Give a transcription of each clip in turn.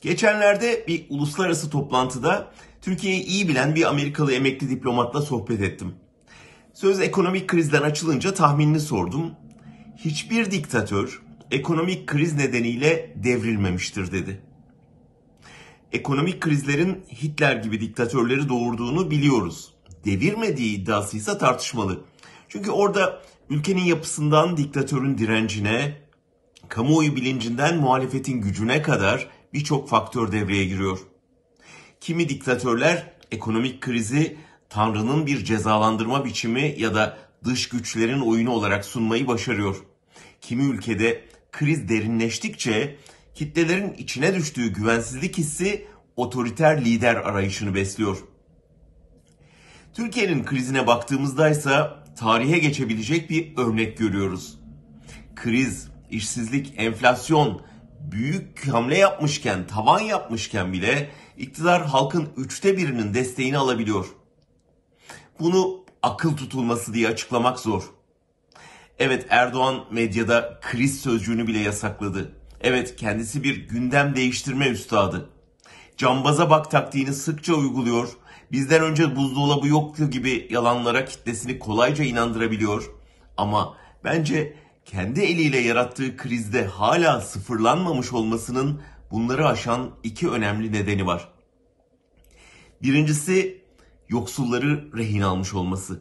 Geçenlerde bir uluslararası toplantıda Türkiye'yi iyi bilen bir Amerikalı emekli diplomatla sohbet ettim. Söz ekonomik krizden açılınca tahminini sordum. Hiçbir diktatör ekonomik kriz nedeniyle devrilmemiştir dedi. Ekonomik krizlerin Hitler gibi diktatörleri doğurduğunu biliyoruz. Devirmediği iddiası ise tartışmalı. Çünkü orada ülkenin yapısından diktatörün direncine, kamuoyu bilincinden muhalefetin gücüne kadar birçok faktör devreye giriyor. Kimi diktatörler ekonomik krizi Tanrı'nın bir cezalandırma biçimi ya da dış güçlerin oyunu olarak sunmayı başarıyor. Kimi ülkede kriz derinleştikçe kitlelerin içine düştüğü güvensizlik hissi otoriter lider arayışını besliyor. Türkiye'nin krizine baktığımızda ise tarihe geçebilecek bir örnek görüyoruz. Kriz, işsizlik, enflasyon büyük hamle yapmışken, tavan yapmışken bile iktidar halkın üçte birinin desteğini alabiliyor. Bunu akıl tutulması diye açıklamak zor. Evet Erdoğan medyada kriz sözcüğünü bile yasakladı. Evet kendisi bir gündem değiştirme üstadı. Cambaza bak taktiğini sıkça uyguluyor. Bizden önce buzdolabı yoktu gibi yalanlara kitlesini kolayca inandırabiliyor. Ama bence kendi eliyle yarattığı krizde hala sıfırlanmamış olmasının bunları aşan iki önemli nedeni var. Birincisi yoksulları rehin almış olması.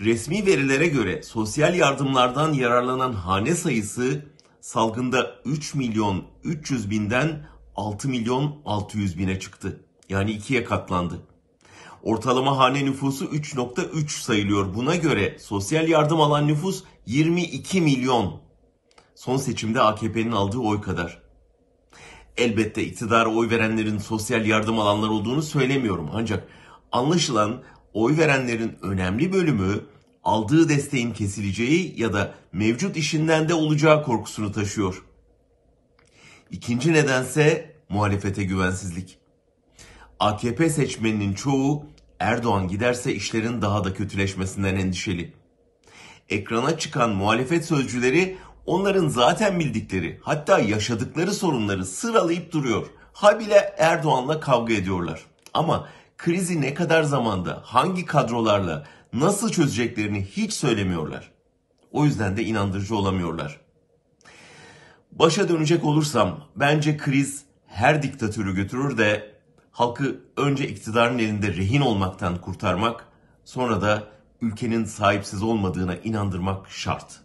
Resmi verilere göre sosyal yardımlardan yararlanan hane sayısı salgında 3 milyon 300 binden 6 milyon 600 bine çıktı. Yani ikiye katlandı. Ortalama hane nüfusu 3.3 sayılıyor. Buna göre sosyal yardım alan nüfus 22 milyon. Son seçimde AKP'nin aldığı oy kadar. Elbette iktidara oy verenlerin sosyal yardım alanlar olduğunu söylemiyorum. Ancak anlaşılan oy verenlerin önemli bölümü aldığı desteğin kesileceği ya da mevcut işinden de olacağı korkusunu taşıyor. İkinci nedense muhalefete güvensizlik. AKP seçmeninin çoğu Erdoğan giderse işlerin daha da kötüleşmesinden endişeli. Ekrana çıkan muhalefet sözcüleri onların zaten bildikleri hatta yaşadıkları sorunları sıralayıp duruyor. Habile Erdoğan'la kavga ediyorlar. Ama krizi ne kadar zamanda, hangi kadrolarla, nasıl çözeceklerini hiç söylemiyorlar. O yüzden de inandırıcı olamıyorlar. Başa dönecek olursam bence kriz her diktatörü götürür de halkı önce iktidarın elinde rehin olmaktan kurtarmak, sonra da ülkenin sahipsiz olmadığına inandırmak şart.